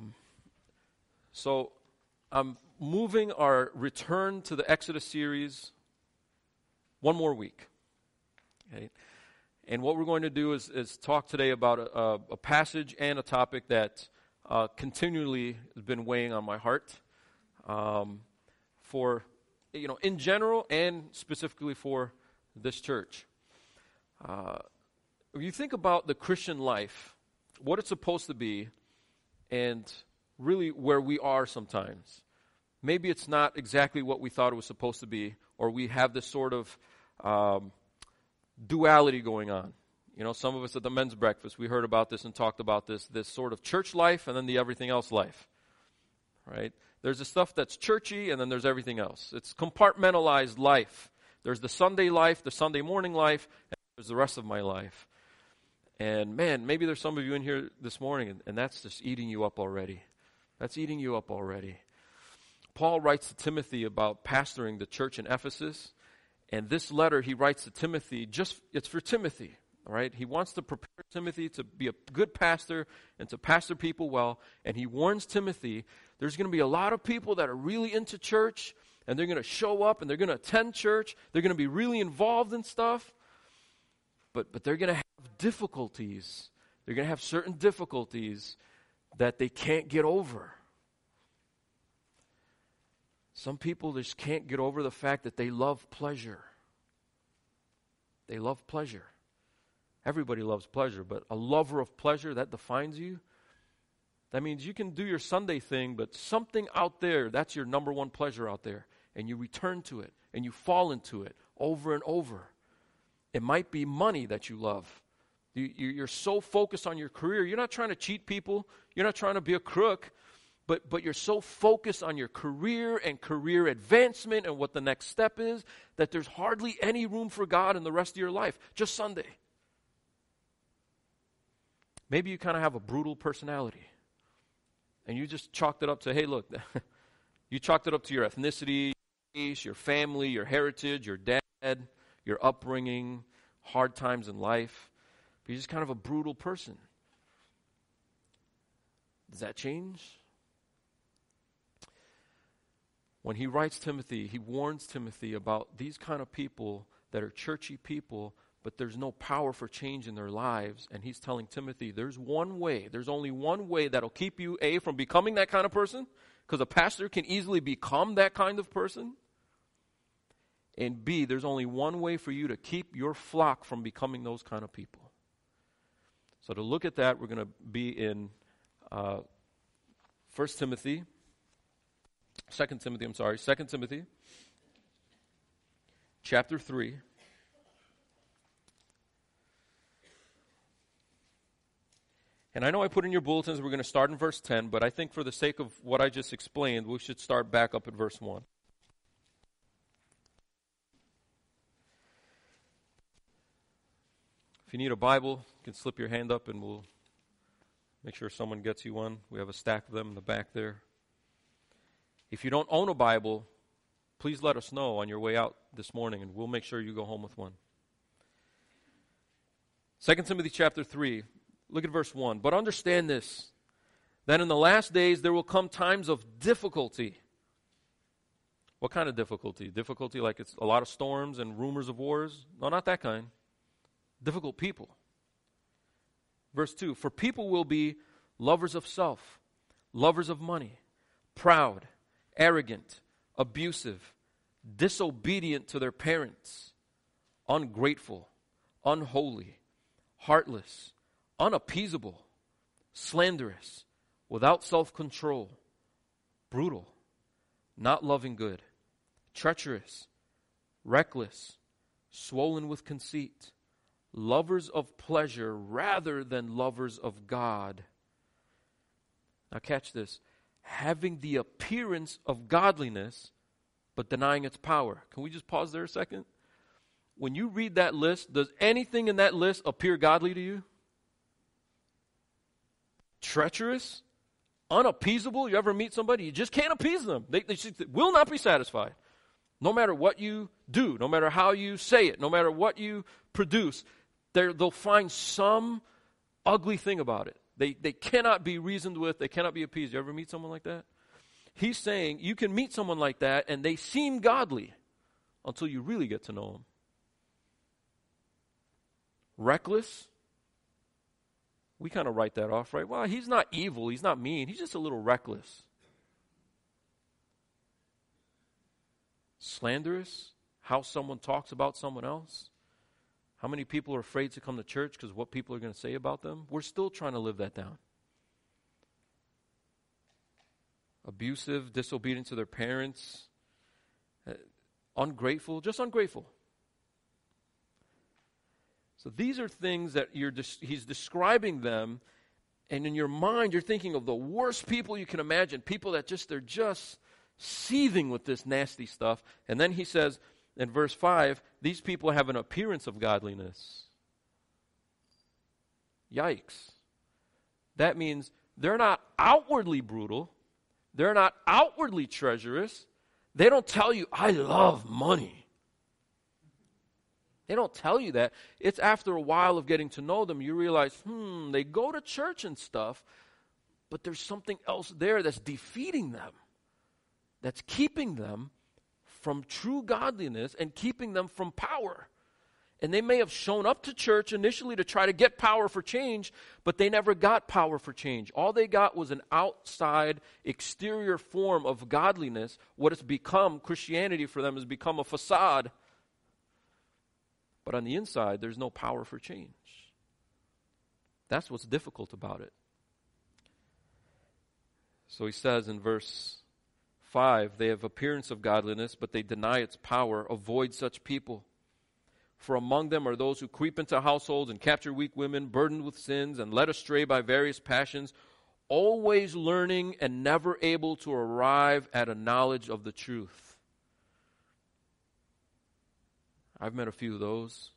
Um, so I'm moving our return to the Exodus series one more week. Okay? And what we're going to do is, is talk today about a, a, passage and a topic that uh, continually has been weighing on my heart um, for, you know, in general and specifically for this church. Uh, if you think about the Christian life, what it's supposed to be, and really where we are sometimes, maybe it's not exactly what we thought it was supposed to be, or we have this sort of um, duality going on. You know, some of us at the men's breakfast, we heard about this and talked about this this sort of church life and then the everything else life. Right? There's the stuff that's churchy and then there's everything else. It's compartmentalized life. There's the Sunday life, the Sunday morning life, and there's the rest of my life. And man, maybe there's some of you in here this morning and, and that's just eating you up already. That's eating you up already. Paul writes to Timothy about pastoring the church in Ephesus. And this letter he writes to Timothy, just it's for Timothy, all right? He wants to prepare Timothy to be a good pastor and to pastor people well. And he warns Timothy there's going to be a lot of people that are really into church and they're going to show up and they're going to attend church. They're going to be really involved in stuff. But, but they're going to have difficulties. They're going to have certain difficulties that they can't get over. Some people just can't get over the fact that they love pleasure. They love pleasure. Everybody loves pleasure, but a lover of pleasure, that defines you. That means you can do your Sunday thing, but something out there, that's your number one pleasure out there. And you return to it and you fall into it over and over. It might be money that you love. You, are so focused on your career. You're not trying to cheat people, you're not trying to be a crook but, but you're so focused on your career and career advancement and what the next step is that there's hardly any room for God in the rest of your life, just Sunday. Maybe you kind of have a brutal personality and you just chalked it up to, hey, look, you chalked it up to your ethnicity, your family, your heritage, your dad, your upbringing, hard times in life. But you're just kind of a brutal person. Does that change? when he writes Timothy, he warns Timothy about these kind of people that are churchy people, but there's no power for change in their lives. And he's telling Timothy, there's one way, there's only one way that'll keep you, A, from becoming that kind of person, because a pastor can easily become that kind of person. And B, there's only one way for you to keep your flock from becoming those kind of people. So to look at that, we're going to be in uh, 1 Timothy Second Timothy, I'm sorry, Second Timothy, chapter 3. And I know I put in your bulletins we're going to start in verse 10, but I think for the sake of what I just explained, we should start back up at verse 1. If you need a Bible, you can slip your hand up and we'll make sure someone gets you one. We have a stack of them in the back there. If you don't own a Bible, please let us know on your way out this morning, and we'll make sure you go home with one. 2 Timothy chapter 3, look at verse 1. But understand this that in the last days there will come times of difficulty. What kind of difficulty? Difficulty like it's a lot of storms and rumors of wars? No, not that kind. Difficult people. Verse 2 For people will be lovers of self, lovers of money, proud arrogant, abusive, disobedient to their parents, ungrateful, unholy, heartless, unappeasable, slanderous, without self control, brutal, not loving good, treacherous, reckless, swollen with conceit, lovers of pleasure rather than lovers of God. Now, catch this having the appearance of godliness, but denying its power. Can we just pause there a second? When you read that list, does anything in that list appear godly to you? Treacherous? Unappeasable? You ever meet somebody? You just can't appease them. They, they will not be satisfied. No matter what you do, no matter how you say it, no matter what you produce, they'll find some ugly thing about it. They, they cannot be reasoned with, they cannot be appeased. You ever meet someone like that? He's saying you can meet someone like that and they seem godly until you really get to know them. Reckless, we kind of write that off, right? Well, he's not evil, he's not mean, he's just a little reckless. Slanderous, how someone talks about someone else. How many people are afraid to come to church because what people are going to say about them? We're still trying to live that down. Abusive, disobedient to their parents, uh, ungrateful, just ungrateful. So these are things that you're he's describing them, and in your mind you're thinking of the worst people you can imagine, people that just they're just seething with this nasty stuff. And then he says in verse 5, these people have an appearance of godliness. Yikes. That means they're not outwardly brutal, they're not outwardly treacherous. They don't tell you, I love money. They don't tell you that. It's after a while of getting to know them, you realize, hmm, they go to church and stuff, but there's something else there that's defeating them, that's keeping them from true godliness and keeping them from power. And they may have shown up to church initially to try to get power for change, but they never got power for change. All they got was an outside, exterior form of godliness. What has become, Christianity for them has become a facade but on the inside, there's no power for change. That's what's difficult about it. So he says in verse 5 they have appearance of godliness, but they deny its power. Avoid such people. For among them are those who creep into households and capture weak women, burdened with sins and led astray by various passions, always learning and never able to arrive at a knowledge of the truth. I've met a few of those.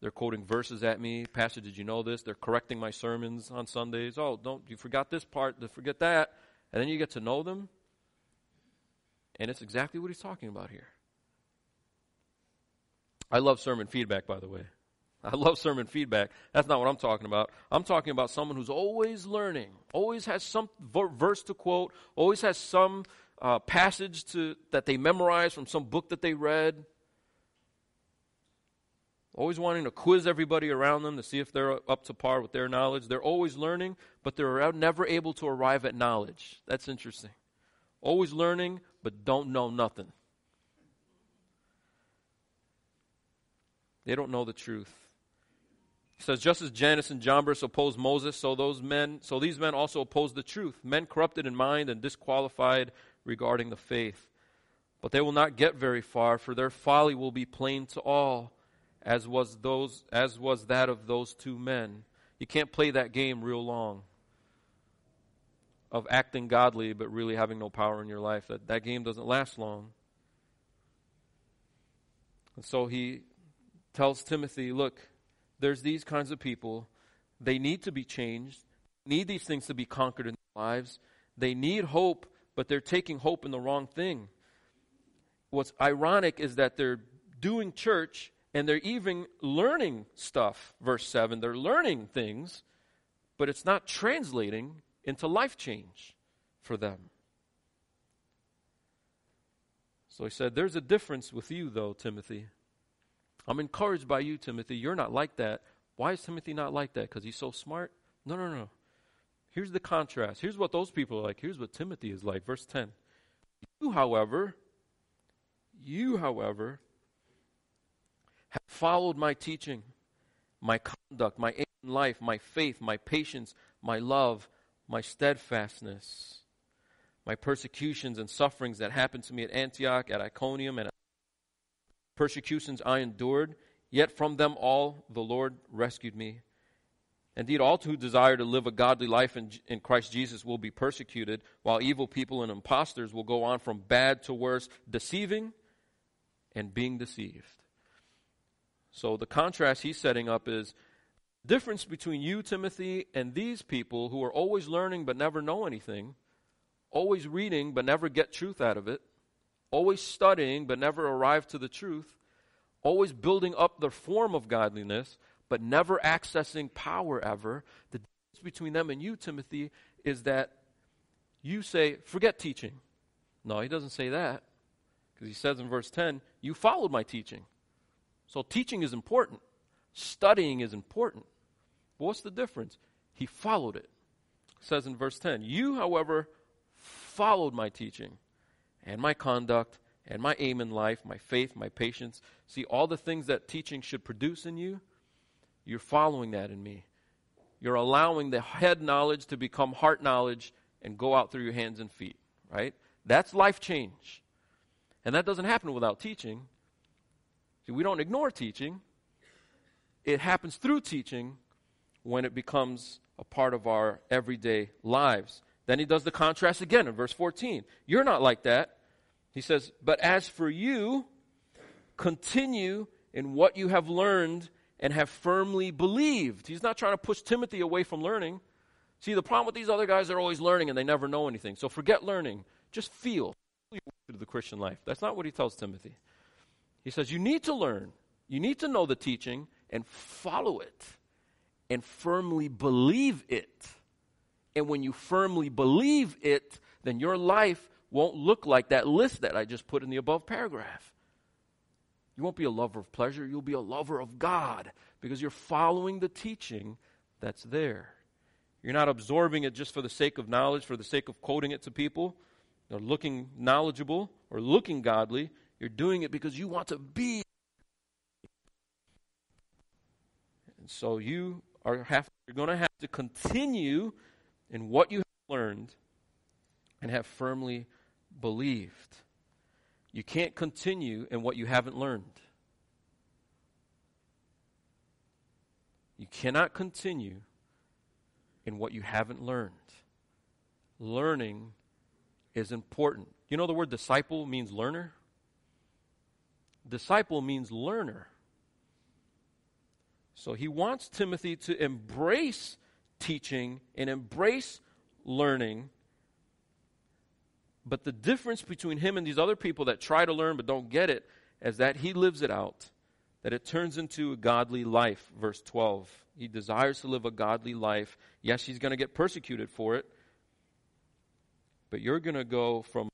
They're quoting verses at me. Pastor, did you know this? They're correcting my sermons on Sundays. Oh, don't you forgot this part, forget that. And then you get to know them. And it's exactly what he's talking about here. I love sermon feedback, by the way. I love sermon feedback. That's not what I'm talking about. I'm talking about someone who's always learning, always has some verse to quote, always has some uh, passage to, that they memorize from some book that they read always wanting to quiz everybody around them to see if they're up to par with their knowledge. They're always learning, but they're never able to arrive at knowledge. That's interesting. Always learning, but don't know nothing. They don't know the truth. Says, just as Jannes and Jambres opposed Moses, so those men, so these men also opposed the truth. Men corrupted in mind and disqualified regarding the faith. But they will not get very far, for their folly will be plain to all as was those as was that of those two men. You can't play that game real long of acting godly but really having no power in your life. That that game doesn't last long. And so he tells Timothy, look, there's these kinds of people. They need to be changed. Need these things to be conquered in their lives. They need hope, but they're taking hope in the wrong thing. What's ironic is that they're doing church and they're even learning stuff, verse 7. They're learning things, but it's not translating into life change for them. So he said, There's a difference with you, though, Timothy. I'm encouraged by you, Timothy. You're not like that. Why is Timothy not like that? Because he's so smart? No, no, no. Here's the contrast. Here's what those people are like. Here's what Timothy is like. Verse 10. You, however, you, however, have followed my teaching, my conduct, my life, my faith, my patience, my love, my steadfastness, my persecutions and sufferings that happened to me at Antioch, at Iconium, and persecutions I endured, yet from them all the Lord rescued me. Indeed, all who desire to live a godly life in, in Christ Jesus will be persecuted, while evil people and impostors will go on from bad to worse, deceiving and being deceived. So the contrast he's setting up is difference between you, Timothy, and these people who are always learning but never know anything, always reading but never get truth out of it, always studying but never arrive to the truth, always building up the form of godliness but never accessing power ever. The difference between them and you, Timothy, is that you say, forget teaching. No, he doesn't say that. Because he says in verse 10, you followed my teaching. So teaching is important, studying is important. What's the difference? He followed it. it. Says in verse 10, you, however, followed my teaching and my conduct and my aim in life, my faith, my patience. See, all the things that teaching should produce in you, you're following that in me. You're allowing the head knowledge to become heart knowledge and go out through your hands and feet, right? That's life change. And that doesn't happen without teaching. See, we don't ignore teaching. It happens through teaching when it becomes a part of our everyday lives. Then he does the contrast again in verse 14. You're not like that. He says, But as for you, continue in what you have learned and have firmly believed. He's not trying to push Timothy away from learning. See, the problem with these other guys, they're always learning and they never know anything. So forget learning. Just feel through the Christian life. That's not what he tells Timothy. He says, You need to learn, you need to know the teaching and follow it and firmly believe it. And when you firmly believe it, then your life won't look like that list that I just put in the above paragraph. You won't be a lover of pleasure, you'll be a lover of God because you're following the teaching that's there. You're not absorbing it just for the sake of knowledge, for the sake of quoting it to people, or looking knowledgeable or looking godly. You're doing it because you want to be. And so you are have, you're going to have to continue in what you have learned and have firmly believed. You can't continue in what you haven't learned. You cannot continue in what you haven't learned. Learning is important. You know the word disciple means learner? Disciple means learner. So he wants Timothy to embrace teaching and embrace learning. But the difference between him and these other people that try to learn but don't get it is that he lives it out, that it turns into a godly life. Verse 12. He desires to live a godly life. Yes, he's going to get persecuted for it, but you're going to go from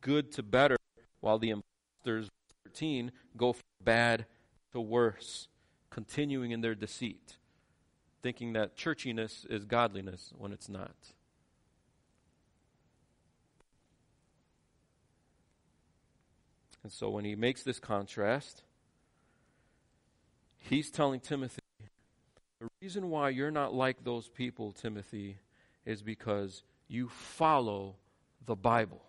good to better while the imposters, 13, go from bad to worse continuing in their deceit, thinking that churchiness is godliness when it's not. And so when he makes this contrast, he's telling Timothy, the reason why you're not like those people, Timothy, is because you follow the Bible.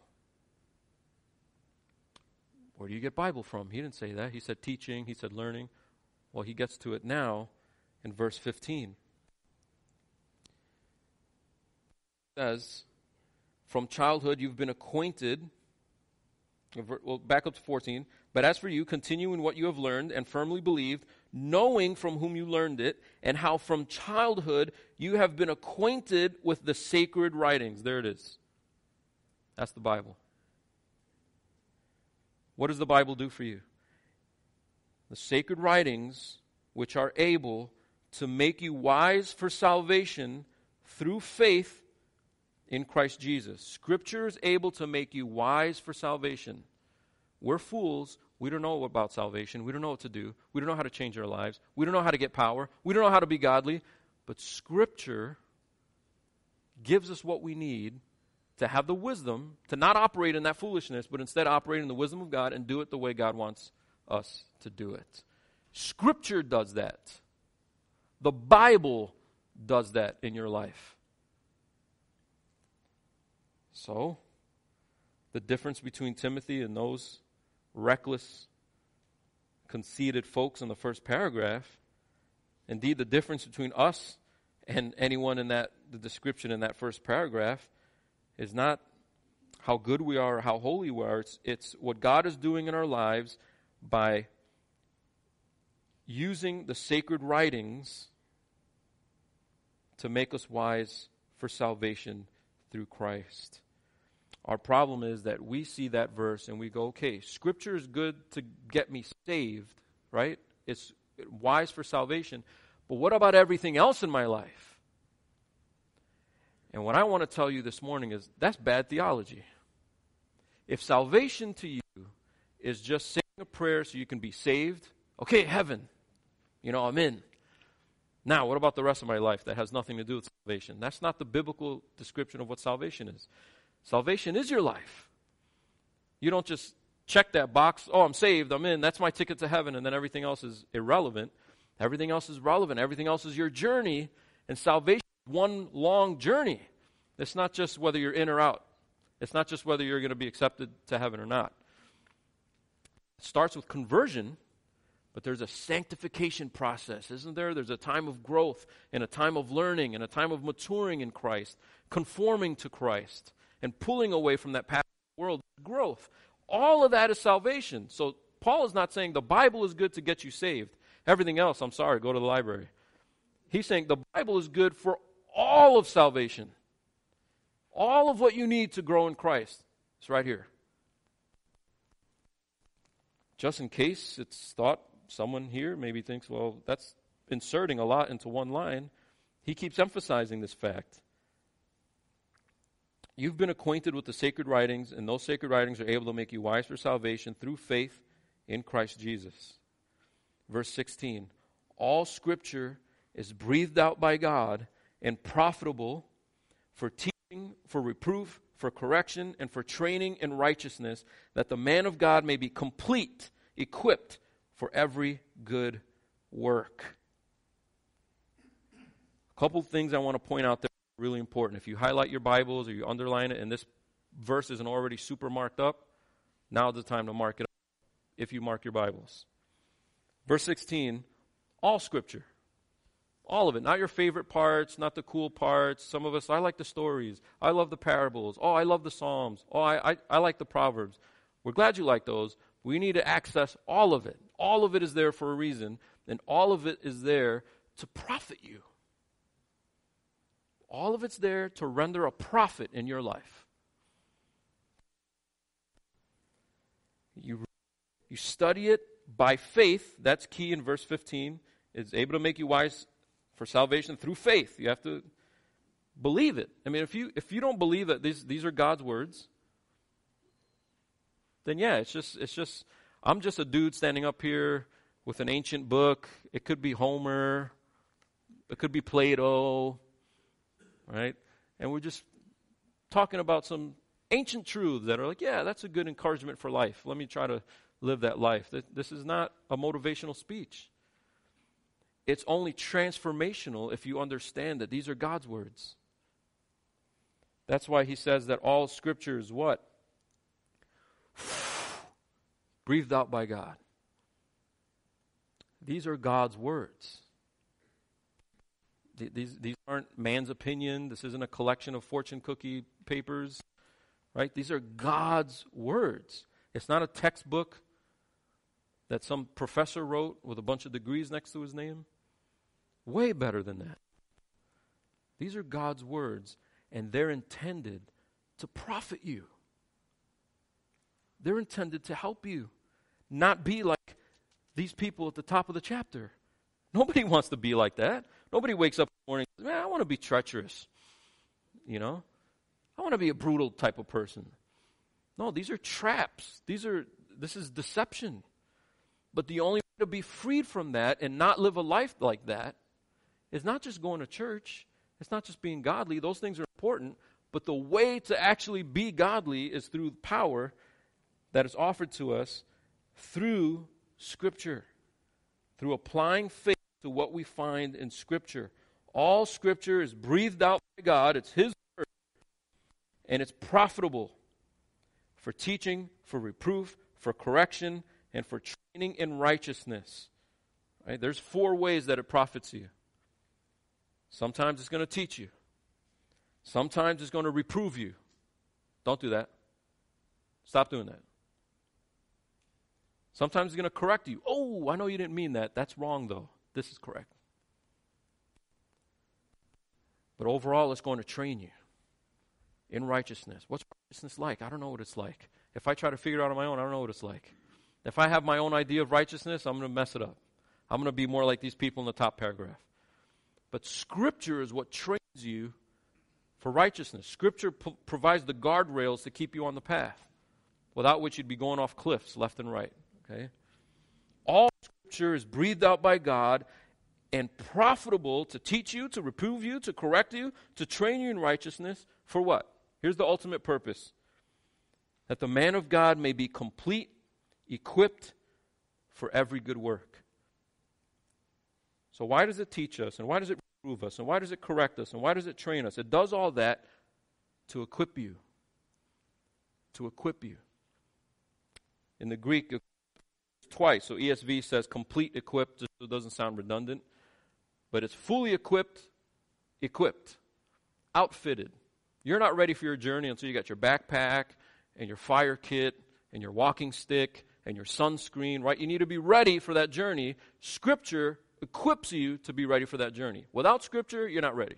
Where do you get Bible from? He didn't say that. He said teaching, he said learning. Well, he gets to it now in verse 15. It says, From childhood you've been acquainted. Well, back up to 14. But as for you, continue in what you have learned and firmly believed, knowing from whom you learned it, and how from childhood you have been acquainted with the sacred writings. There it is. That's the Bible. What does the Bible do for you? The sacred writings, which are able to make you wise for salvation through faith in Christ Jesus. Scripture is able to make you wise for salvation. We're fools. We don't know about salvation. We don't know what to do. We don't know how to change our lives. We don't know how to get power. We don't know how to be godly. But Scripture gives us what we need to have the wisdom to not operate in that foolishness, but instead operate in the wisdom of God and do it the way God wants us to do it. Scripture does that. The Bible does that in your life. So, the difference between Timothy and those reckless, conceited folks in the first paragraph, indeed, the difference between us and anyone in that the description in that first paragraph is not how good we are or how holy we are. It's, it's what God is doing in our lives by using the sacred writings to make us wise for salvation through Christ. Our problem is that we see that verse and we go, okay, scripture is good to get me saved, right? It's wise for salvation. But what about everything else in my life? And what I want to tell you this morning is that's bad theology. If salvation to you is just a prayer so you can be saved, okay, heaven, you know, I'm in. Now, what about the rest of my life that has nothing to do with salvation? That's not the biblical description of what salvation is. Salvation is your life. You don't just check that box, oh, I'm saved, I'm in, that's my ticket to heaven, and then everything else is irrelevant. Everything else is relevant. Everything else is your journey, and salvation is one long journey. It's not just whether you're in or out. It's not just whether you're going to be accepted to heaven or not. It starts with conversion, but there's a sanctification process, isn't there? There's a time of growth and a time of learning and a time of maturing in Christ, conforming to Christ, and pulling away from that past world growth. All of that is salvation. So Paul is not saying the Bible is good to get you saved. Everything else, I'm sorry, go to the library. He's saying the Bible is good for all of salvation. All of what you need to grow in Christ. It's right here. Just in case it's thought someone here maybe thinks, well, that's inserting a lot into one line. He keeps emphasizing this fact. You've been acquainted with the sacred writings, and those sacred writings are able to make you wise for salvation through faith in Christ Jesus. Verse 16 All scripture is breathed out by God and profitable for teaching, for reproof, for correction, and for training in righteousness, that the man of God may be complete, equipped for every good work. A couple things I want to point out that are really important. If you highlight your Bibles or you underline it and this verse isn't already super marked up, now's the time to mark it up if you mark your Bibles. Verse 16, all scripture. All of it. Not your favorite parts, not the cool parts. Some of us, I like the stories. I love the parables. Oh, I love the Psalms. Oh, I, I, I like the Proverbs. We're glad you like those. We need to access all of it. All of it is there for a reason, and all of it is there to profit you. All of it's there to render a profit in your life. You, you study it by faith. That's key in verse 15. It's able to make you wise for salvation through faith. You have to believe it. I mean, if you if you don't believe that these these are God's words, then yeah, it's just it's just I'm just a dude standing up here with an ancient book. It could be Homer, it could be Plato, right? And we're just talking about some ancient truths that are like, yeah, that's a good encouragement for life. Let me try to live that life. This is not a motivational speech. It's only transformational if you understand that these are God's words. That's why he says that all scripture is what? Breathed out by God. These are God's words. These, these aren't man's opinion. This isn't a collection of fortune cookie papers, right? These are God's words. It's not a textbook that some professor wrote with a bunch of degrees next to his name. Way better than that. These are God's words, and they're intended to profit you. They're intended to help you, not be like these people at the top of the chapter. Nobody wants to be like that. Nobody wakes up in the morning, says man, I want to be treacherous. You know? I want to be a brutal type of person. No, these are traps. These are this is deception. But the only way to be freed from that and not live a life like that is not just going to church, it's not just being godly. Those things are important. But the way to actually be godly is through power that is offered to us through Scripture, through applying faith to what we find in Scripture. All Scripture is breathed out by God, it's His Word, and it's profitable for teaching, for reproof, for correction, and for training in righteousness. Right? There's four ways that it profits you. Sometimes it's going to teach you. Sometimes it's going to reprove you. Don't do that. Stop doing that. Sometimes it's going to correct you. Oh, I know you didn't mean that. That's wrong, though. This is correct. But overall, it's going to train you in righteousness. What's righteousness like? I don't know what it's like. If I try to figure it out on my own, I don't know what it's like. If I have my own idea of righteousness, I'm going to mess it up. I'm going to be more like these people in the top paragraph. But Scripture is what trains you for righteousness. Scripture p- provides the guardrails to keep you on the path, without which you'd be going off cliffs left and right. Okay? All Scripture is breathed out by God and profitable to teach you, to reprove you, to correct you, to train you in righteousness. For what? Here's the ultimate purpose that the man of God may be complete, equipped for every good work. So, why does it teach us? And why does it prove us? And why does it correct us? And why does it train us? It does all that to equip you. To equip you. In the Greek, twice. So ESV says complete equipped, it doesn't sound redundant. But it's fully equipped, equipped, outfitted. You're not ready for your journey until you got your backpack and your fire kit and your walking stick and your sunscreen, right? You need to be ready for that journey. Scripture equips you to be ready for that journey. Without Scripture, you're not ready.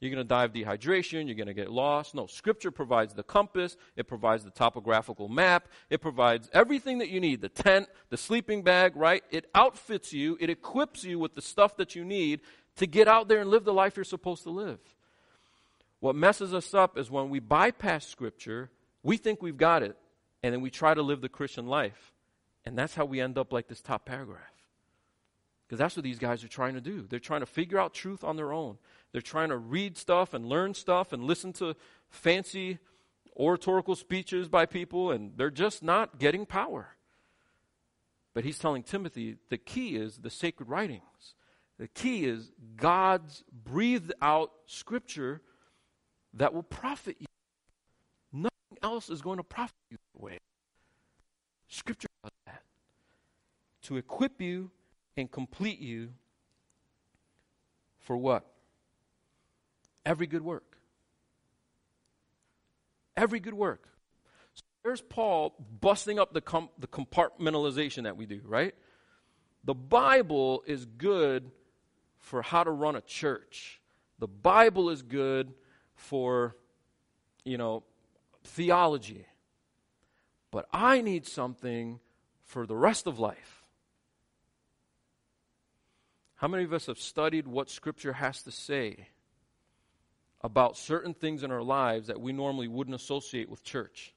You're going to die of dehydration. You're going to get lost. No, Scripture provides the compass. It provides the topographical map. It provides everything that you need the tent, the sleeping bag, right? It outfits you. It equips you with the stuff that you need to get out there and live the life you're supposed to live. What messes us up is when we bypass Scripture, we think we've got it, and then we try to live the Christian life. And that's how we end up like this top paragraph. Because that's what these guys are trying to do. They're trying to figure out truth on their own. They're trying to read stuff and learn stuff and listen to fancy oratorical speeches by people, and they're just not getting power. But he's telling Timothy the key is the sacred writings. The key is God's breathed out scripture that will profit you. Nothing else is going to profit you that way. Scripture does that. To equip you and complete you for what? Every good work. Every good work. So there's Paul busting up the, com- the compartmentalization that we do, right? The Bible is good for how to run a church. The Bible is good for, you know, theology. But I need something for the rest of life. How many of us have studied what Scripture has to say about certain things in our lives that we normally wouldn't associate with church.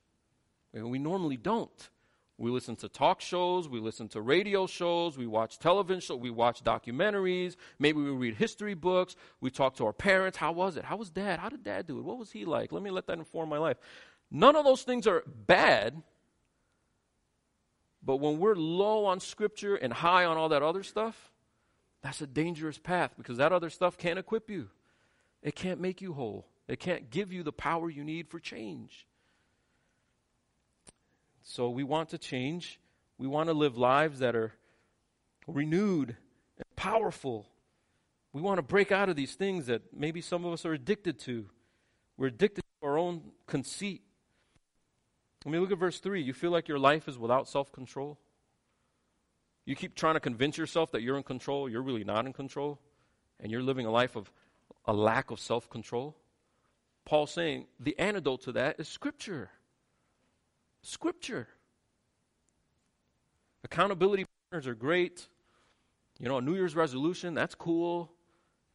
We normally don't. We listen to talk shows, we listen to radio shows, we watch television shows, we watch documentaries, maybe we read history books, we talk to our parents. How was it? How was dad? How did dad do it? What was he like? Let me let that inform my life. None of those things are bad. But when we're low on scripture and high on all that other stuff, that's a dangerous path because that other stuff can't equip you. It can't make you whole, it can't give you the power you need for change. So we want to change. We want to live lives that are renewed and powerful. We want to break out of these things that maybe some of us are addicted to. We're addicted to our own conceit. Let me look at verse 3. You feel like your life is without self control? You keep trying to convince yourself that you're in control. You're really not in control. And you're living a life of a lack of self control? Paul's saying the antidote to that is Scripture. Scripture. Accountability partners are great. You know, a New Year's resolution, that's cool.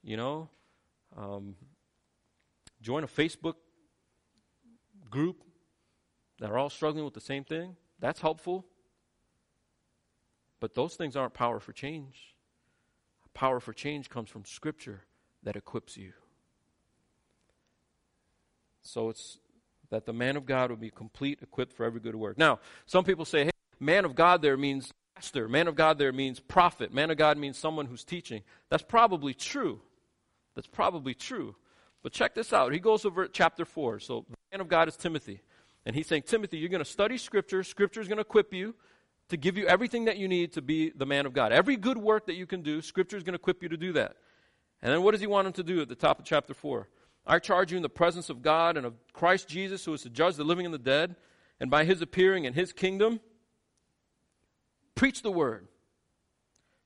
You know, um, join a Facebook group that are all struggling with the same thing. That's helpful. But those things aren't power for change. Power for change comes from Scripture that equips you. So it's that the man of God will be complete, equipped for every good work. Now, some people say, hey, man of God there means pastor. Man of God there means prophet. Man of God means someone who's teaching. That's probably true. That's probably true. But check this out. He goes over chapter 4. So the man of God is Timothy. And he's saying, Timothy, you're going to study Scripture. Scripture is going to equip you to give you everything that you need to be the man of God. Every good work that you can do, Scripture is going to equip you to do that. And then what does he want him to do at the top of chapter 4? I charge you in the presence of God and of Christ Jesus, who is to judge the living and the dead, and by his appearing in his kingdom, preach the word.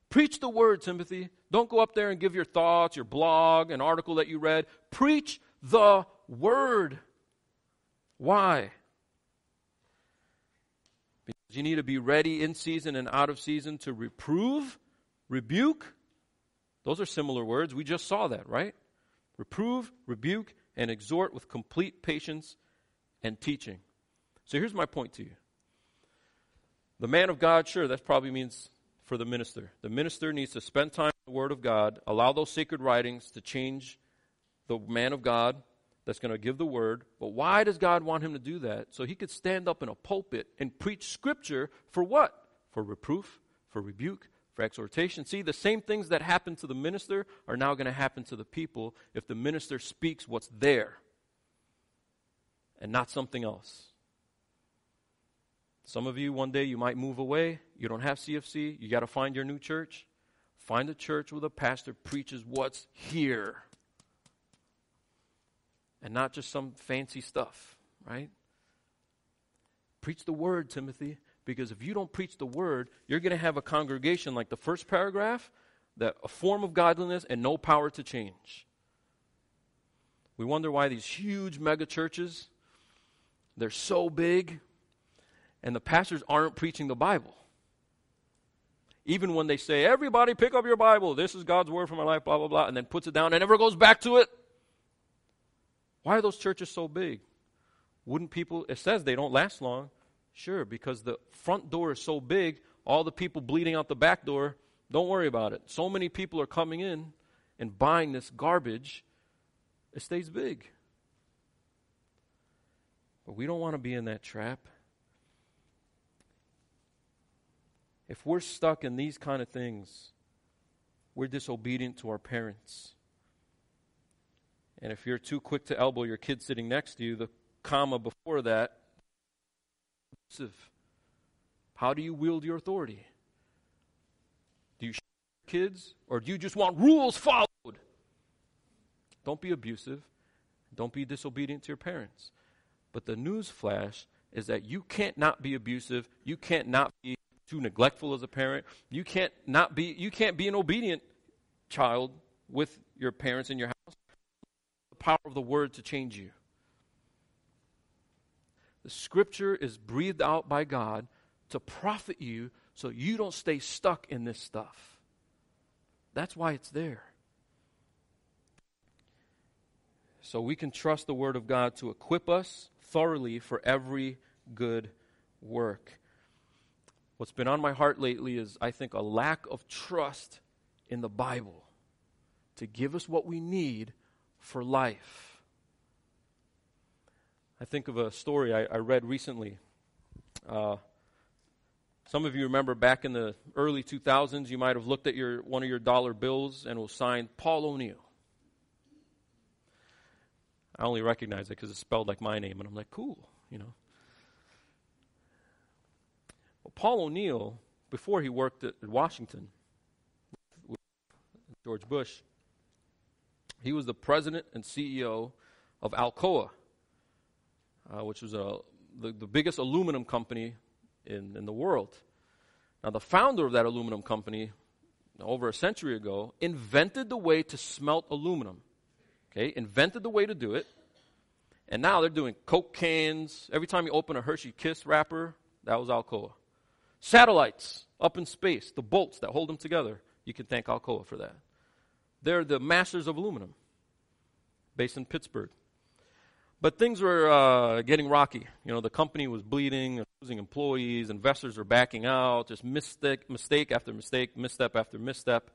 Preach the word, Timothy. Don't go up there and give your thoughts, your blog, an article that you read. Preach the word. Why? You need to be ready in season and out of season to reprove, rebuke, those are similar words. We just saw that, right? Reprove, rebuke, and exhort with complete patience and teaching. So here's my point to you. The man of God, sure, that probably means for the minister. The minister needs to spend time in the Word of God, allow those sacred writings to change the man of God that's going to give the Word. But why does God want him to do that? So he could stand up in a pulpit and preach Scripture for what? For reproof, for rebuke, for exhortation. See, the same things that happen to the minister are now going to happen to the people if the minister speaks what's there and not something else. Some of you, one day, you might move away. You don't have CFC. You got to find your new church. Find a church where the pastor preaches what's here and not just some fancy stuff, right? Preach the word, Timothy. Because if you don't preach the word, you're going to have a congregation like the first paragraph, that a form of godliness and no power to change. We wonder why these huge mega churches, they're so big, and the pastors aren't preaching the Bible. Even when they say, everybody pick up your Bible, this is God's word for my life, blah, blah, blah, and then puts it down and never goes back to it. Why are those churches so big? Wouldn't people, it says they don't last long. Sure, because the front door is so big, all the people bleeding out the back door, don't worry about it. So many people are coming in and buying this garbage, it stays big. But we don't want to be in that trap. If we're stuck in these kind of things, we're disobedient to our parents. And if you're too quick to elbow your kid sitting next to you, the comma before that how do you wield your authority? Do you your kids or do you just want rules followed? Don't be abusive. Don't be disobedient to your parents. But the news flash is that you can't not be abusive. You can't not be too neglectful as a parent. You can't not be you can't be an obedient child with your parents in your house. Power of the word to change you. The scripture is breathed out by God to profit you so you don't stay stuck in this stuff. That's why it's there. So we can trust the Word of God to equip us thoroughly for every good work. What's been on my heart lately is, I think, a lack of trust in the Bible to give us what we need for life. I think of a story I, I read recently. Uh, some of you remember back in the early 2000s, you might have looked at your one of your dollar bills and it was signed Paul O'Neill. I only recognize it because it's spelled like my name, and I'm like, cool, you know. Well, Paul O'Neill, before he worked at, at Washington with George Bush, he was the president and CEO of Alcoa uh, which was a, the, the biggest aluminum company in, in the world. Now, the founder of that aluminum company, over a century ago, invented the way to smelt aluminum. Okay, invented the way to do it. And now they're doing Coke cans. Every time you open a Hershey Kiss wrapper, that was Alcoa. Satellites up in space, the bolts that hold them together, you can thank Alcoa for that. They're the masters of aluminum, based in Pittsburgh. But things were uh, getting rocky. You know, the company was bleeding, losing employees, investors were backing out, just mistake, mistake after mistake, misstep after misstep.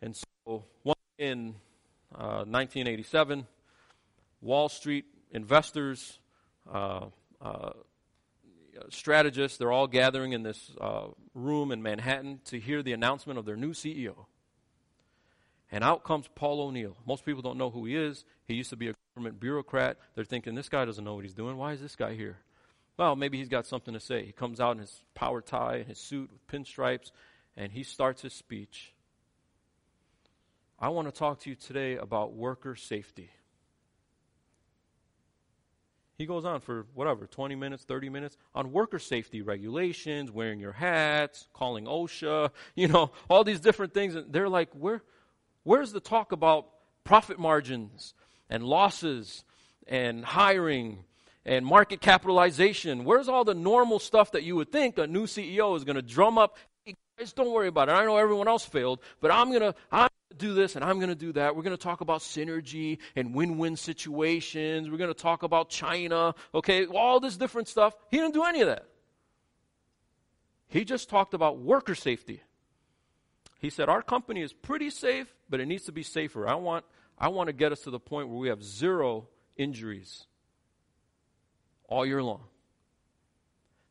And so, one in uh, 1987, Wall Street investors, uh, uh, strategists, they're all gathering in this uh, room in Manhattan to hear the announcement of their new CEO. And out comes Paul O'Neill. Most people don't know who he is. He used to be a government bureaucrat. They're thinking, this guy doesn't know what he's doing. Why is this guy here? Well, maybe he's got something to say. He comes out in his power tie and his suit with pinstripes, and he starts his speech. I want to talk to you today about worker safety. He goes on for whatever, 20 minutes, 30 minutes on worker safety regulations, wearing your hats, calling OSHA, you know, all these different things. And they're like, where, where's the talk about profit margins and losses and hiring and market capitalization. Where's all the normal stuff that you would think a new CEO is going to drum up? Hey guys, don't worry about it. I know everyone else failed, but I'm going to I'm do this and I'm going to do that. We're going to talk about synergy and win win situations. We're going to talk about China, okay, all this different stuff. He didn't do any of that. He just talked about worker safety. He said, Our company is pretty safe, but it needs to be safer. I want, I want to get us to the point where we have zero injuries all year long.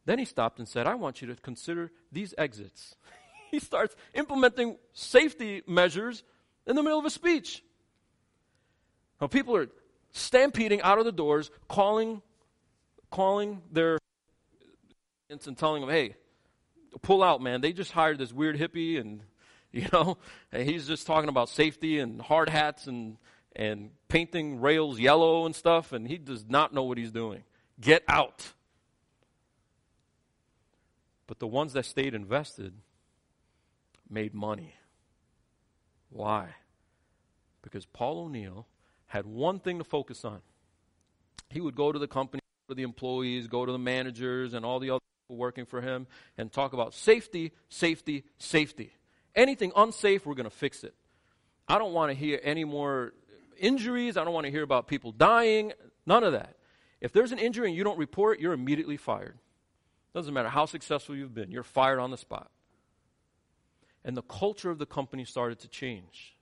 Then he stopped and said, I want you to consider these exits. he starts implementing safety measures in the middle of a speech. Now, people are stampeding out of the doors, calling, calling their and telling them, hey, pull out, man. They just hired this weird hippie, and, you know, and he's just talking about safety and hard hats and, and painting rails yellow and stuff, and he does not know what he's doing. Get out. But the ones that stayed invested made money. Why? Because Paul O'Neill had one thing to focus on. He would go to the company, to the employees, go to the managers, and all the other people working for him, and talk about safety, safety, safety. Anything unsafe, we're going to fix it. I don't want to hear any more injuries. I don't want to hear about people dying. None of that. If there's an injury and you don't report, you're immediately fired. Doesn't matter how successful you've been, you're fired on the spot. And the culture of the company started to change.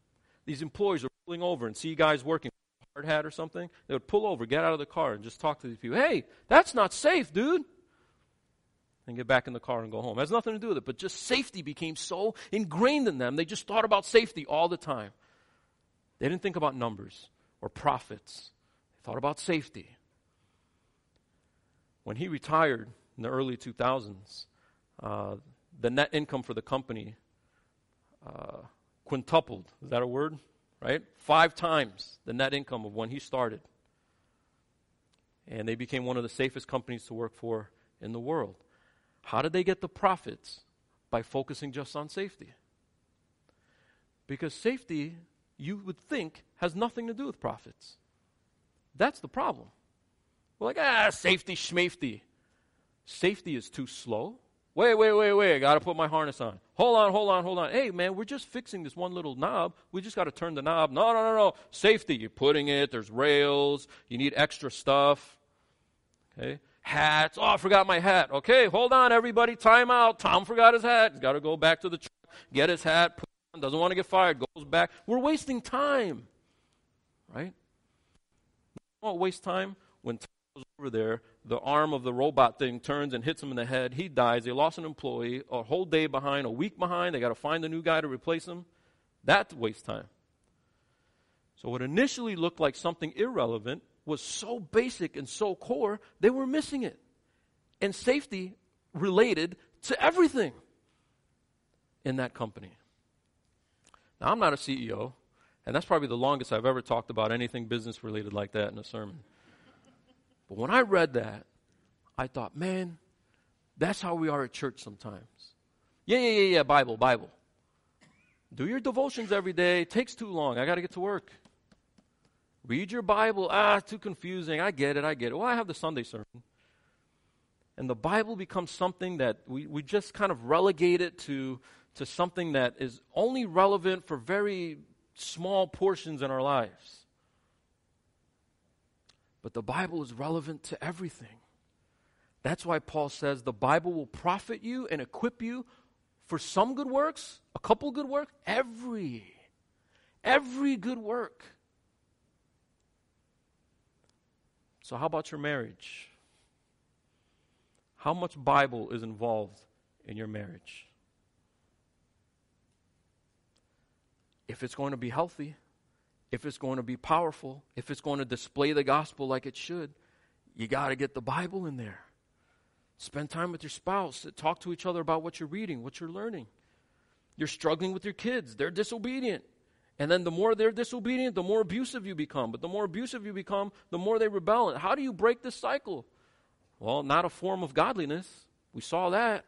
These employees are pulling over and see guys working hard hat or something. They would pull over, get out of the car, and just talk to these people. Hey, that's not safe, dude. And get back in the car and go home. It has nothing to do with it, but just safety became so ingrained in them. They just thought about safety all the time. They didn't think about numbers or profits. They thought about safety. When he retired in the early 2000s, uh, the net income for the company uh, quintupled. Is that a word? Right? Five times the net income of when he started. And they became one of the safest companies to work for in the world. How did they get the profits? By focusing just on safety. Because safety, you would think, has nothing to do with profits. That's the problem. We're like, ah, safety schmafety. Safety is too slow. Wait, wait, wait, wait. I got to put my harness on. Hold on, hold on, hold on. Hey, man, we're just fixing this one little knob. We just got to turn the knob. No, no, no, no. Safety. You're putting it. There's rails. You need extra stuff. Okay. Hats. Oh, I forgot my hat. Okay, hold on, everybody. Time out. Tom forgot his hat. He's got to go back to the truck, get his hat, put on, doesn't want to get fired, goes back. We're wasting time. Right? Don't waste time when over there, the arm of the robot thing turns and hits him in the head. He dies. They lost an employee, a whole day behind, a week behind. They got to find a new guy to replace him. That wastes time. So, what initially looked like something irrelevant was so basic and so core, they were missing it. And safety related to everything in that company. Now, I'm not a CEO, and that's probably the longest I've ever talked about anything business related like that in a sermon. But when I read that, I thought, man, that's how we are at church sometimes. Yeah, yeah, yeah, yeah, Bible, Bible. Do your devotions every day. It takes too long. I got to get to work. Read your Bible. Ah, too confusing. I get it, I get it. Well, I have the Sunday sermon. And the Bible becomes something that we, we just kind of relegate it to, to something that is only relevant for very small portions in our lives. But the Bible is relevant to everything. That's why Paul says the Bible will profit you and equip you for some good works, a couple good works, every, every good work. So, how about your marriage? How much Bible is involved in your marriage? If it's going to be healthy, if it's going to be powerful, if it's going to display the gospel like it should, you got to get the Bible in there. Spend time with your spouse. Talk to each other about what you're reading, what you're learning. You're struggling with your kids, they're disobedient. And then the more they're disobedient, the more abusive you become. But the more abusive you become, the more they rebel. And How do you break this cycle? Well, not a form of godliness. We saw that.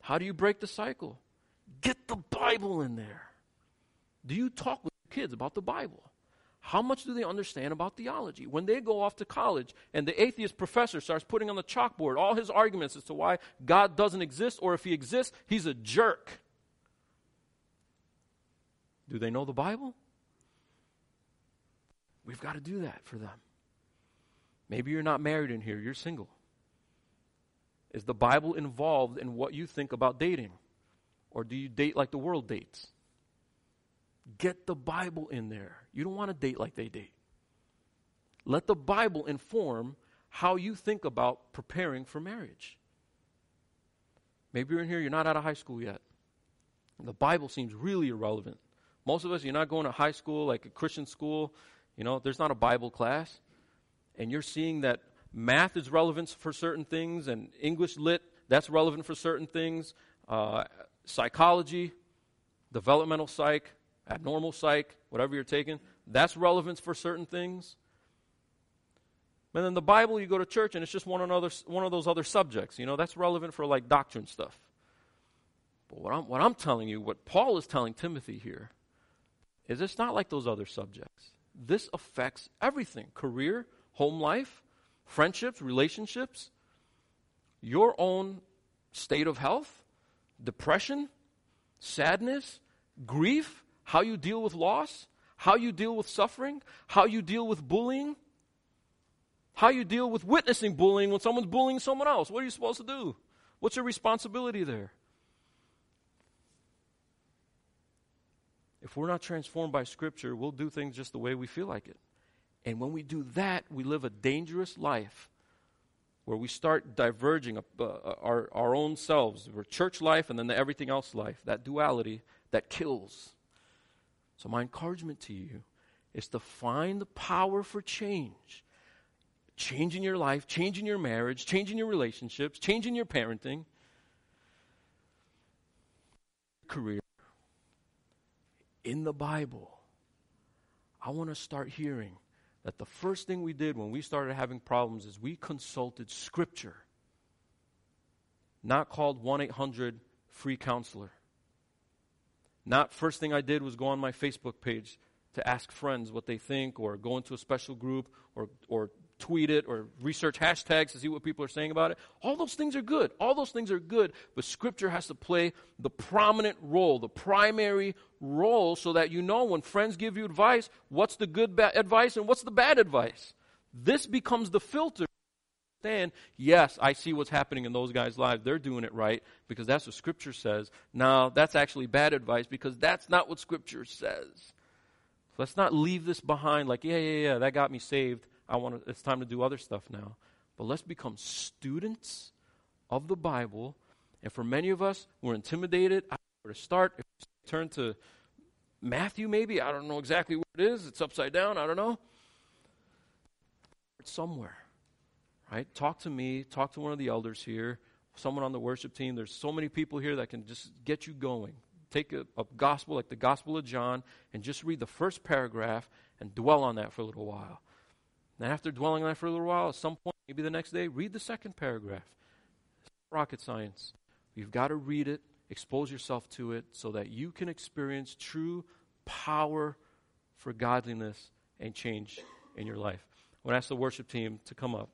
How do you break the cycle? Get the Bible in there. Do you talk with kids about the Bible? How much do they understand about theology? When they go off to college and the atheist professor starts putting on the chalkboard all his arguments as to why God doesn't exist, or if he exists, he's a jerk. Do they know the Bible? We've got to do that for them. Maybe you're not married in here, you're single. Is the Bible involved in what you think about dating? Or do you date like the world dates? Get the Bible in there. You don't want to date like they date. Let the Bible inform how you think about preparing for marriage. Maybe you're in here, you're not out of high school yet. The Bible seems really irrelevant. Most of us, you're not going to high school, like a Christian school. You know, there's not a Bible class. And you're seeing that math is relevant for certain things, and English lit, that's relevant for certain things. Uh, psychology, developmental psych, abnormal psych, whatever you're taking, that's relevant for certain things. And then the Bible, you go to church and it's just one, another, one of those other subjects. You know, that's relevant for like doctrine stuff. But what I'm, what I'm telling you, what Paul is telling Timothy here, is it's not like those other subjects. This affects everything career, home life, friendships, relationships, your own state of health, depression, sadness, grief, how you deal with loss, how you deal with suffering, how you deal with bullying, how you deal with witnessing bullying when someone's bullying someone else. What are you supposed to do? What's your responsibility there? If we're not transformed by Scripture, we'll do things just the way we feel like it. And when we do that, we live a dangerous life where we start diverging uh, our, our own selves. We're church life and then the everything else life, that duality that kills. So, my encouragement to you is to find the power for change. Changing your life, changing your marriage, changing your relationships, changing your parenting, career in the Bible. I want to start hearing that the first thing we did when we started having problems is we consulted Scripture, not called 1 800 free counselor. Not first thing I did was go on my Facebook page to ask friends what they think or go into a special group or, or tweet it or research hashtags to see what people are saying about it. All those things are good. All those things are good, but Scripture has to play the prominent role, the primary role, so that you know when friends give you advice, what's the good ba- advice and what's the bad advice. This becomes the filter. Understand, yes, I see what's happening in those guys' lives. They're doing it right because that's what Scripture says. Now, that's actually bad advice because that's not what Scripture says. Let's not leave this behind like, yeah, yeah, yeah, that got me saved I want to, it's time to do other stuff now. But let's become students of the Bible. And for many of us, we're intimidated. I where to start. If we turn to Matthew, maybe, I don't know exactly where it is. It's upside down. I don't know. It's somewhere, right? Talk to me. Talk to one of the elders here. Someone on the worship team. There's so many people here that can just get you going. Take a, a gospel like the Gospel of John and just read the first paragraph and dwell on that for a little while. And after dwelling on that for a little while, at some point, maybe the next day, read the second paragraph. It's rocket science. You've got to read it, expose yourself to it, so that you can experience true power for godliness and change in your life. I want to ask the worship team to come up.